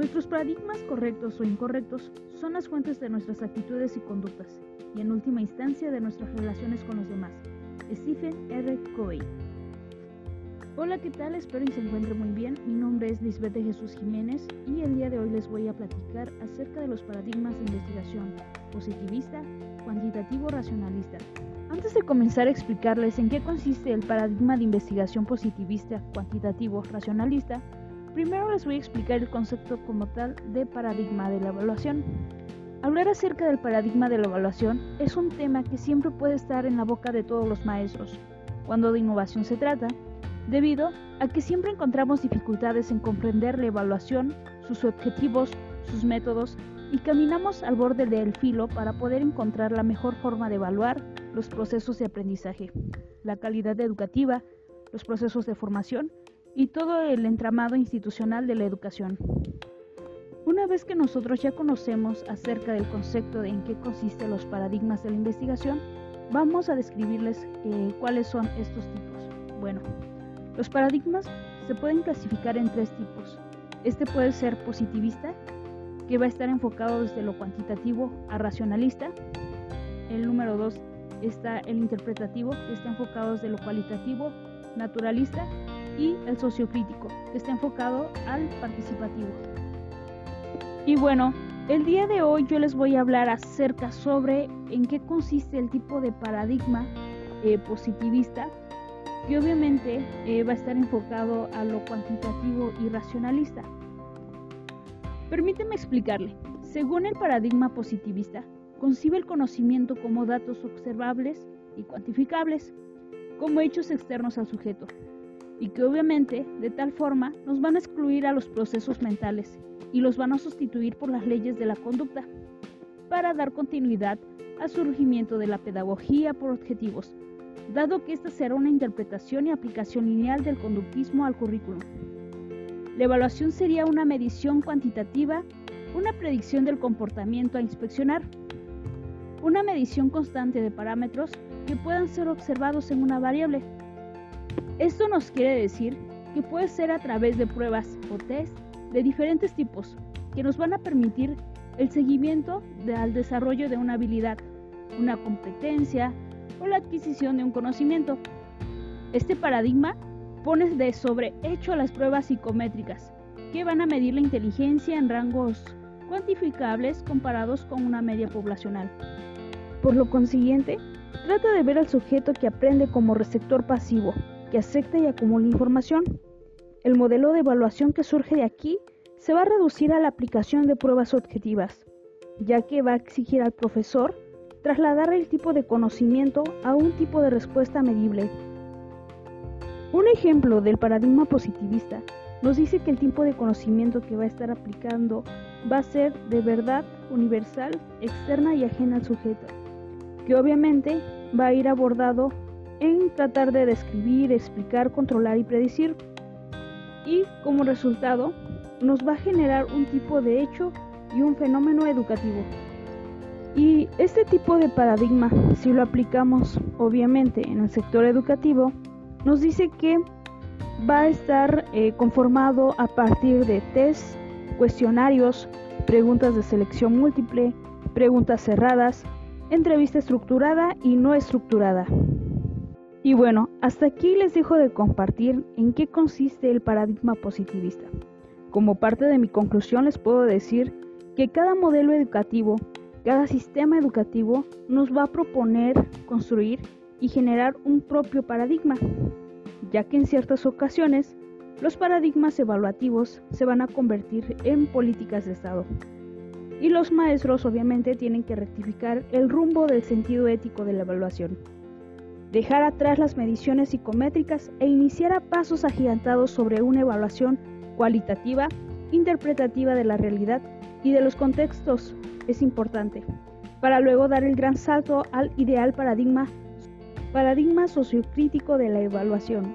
Nuestros paradigmas correctos o incorrectos son las fuentes de nuestras actitudes y conductas, y en última instancia de nuestras relaciones con los demás. Stephen R. Covey. Hola, ¿qué tal? Espero que se encuentren muy bien. Mi nombre es Lisbeth de Jesús Jiménez y el día de hoy les voy a platicar acerca de los paradigmas de investigación positivista, cuantitativo, racionalista. Antes de comenzar a explicarles en qué consiste el paradigma de investigación positivista, cuantitativo, racionalista, primero les voy a explicar el concepto como tal de paradigma de la evaluación. Hablar acerca del paradigma de la evaluación es un tema que siempre puede estar en la boca de todos los maestros. Cuando de innovación se trata, debido a que siempre encontramos dificultades en comprender la evaluación, sus objetivos, sus métodos y caminamos al borde del filo para poder encontrar la mejor forma de evaluar los procesos de aprendizaje, la calidad educativa, los procesos de formación y todo el entramado institucional de la educación. Una vez que nosotros ya conocemos acerca del concepto de en qué consisten los paradigmas de la investigación, vamos a describirles eh, cuáles son estos tipos. Bueno, los paradigmas se pueden clasificar en tres tipos. Este puede ser positivista, que va a estar enfocado desde lo cuantitativo a racionalista. El número dos está el interpretativo, que está enfocado desde lo cualitativo, naturalista. Y el sociocrítico, que está enfocado al participativo. Y bueno, el día de hoy yo les voy a hablar acerca sobre en qué consiste el tipo de paradigma eh, positivista que obviamente eh, va a estar enfocado a lo cuantitativo y racionalista. Permíteme explicarle. Según el paradigma positivista, concibe el conocimiento como datos observables y cuantificables, como hechos externos al sujeto, y que obviamente de tal forma nos van a excluir a los procesos mentales y los van a sustituir por las leyes de la conducta, para dar continuidad al surgimiento de la pedagogía por objetivos, dado que esta será una interpretación y aplicación lineal del conductismo al currículum. La evaluación sería una medición cuantitativa, una predicción del comportamiento a inspeccionar, una medición constante de parámetros que puedan ser observados en una variable. Esto nos quiere decir que puede ser a través de pruebas o test de diferentes tipos que nos van a permitir el seguimiento al desarrollo de una habilidad, una competencia, o la adquisición de un conocimiento. Este paradigma pone de sobrehecho las pruebas psicométricas, que van a medir la inteligencia en rangos cuantificables comparados con una media poblacional. Por lo consiguiente, trata de ver al sujeto que aprende como receptor pasivo, que acepta y acumula información. El modelo de evaluación que surge de aquí se va a reducir a la aplicación de pruebas objetivas, ya que va a exigir al profesor trasladar el tipo de conocimiento a un tipo de respuesta medible. Un ejemplo del paradigma positivista nos dice que el tipo de conocimiento que va a estar aplicando va a ser de verdad universal, externa y ajena al sujeto, que obviamente va a ir abordado en tratar de describir, explicar, controlar y predecir. Y como resultado, nos va a generar un tipo de hecho y un fenómeno educativo. Y este tipo de paradigma, si lo aplicamos obviamente en el sector educativo, nos dice que va a estar eh, conformado a partir de test, cuestionarios, preguntas de selección múltiple, preguntas cerradas, entrevista estructurada y no estructurada. Y bueno, hasta aquí les dejo de compartir en qué consiste el paradigma positivista. Como parte de mi conclusión les puedo decir que cada modelo educativo cada sistema educativo nos va a proponer construir y generar un propio paradigma, ya que en ciertas ocasiones los paradigmas evaluativos se van a convertir en políticas de Estado. Y los maestros obviamente tienen que rectificar el rumbo del sentido ético de la evaluación, dejar atrás las mediciones psicométricas e iniciar a pasos agigantados sobre una evaluación cualitativa, interpretativa de la realidad y de los contextos es importante, para luego dar el gran salto al ideal paradigma, paradigma sociocrítico de la evaluación.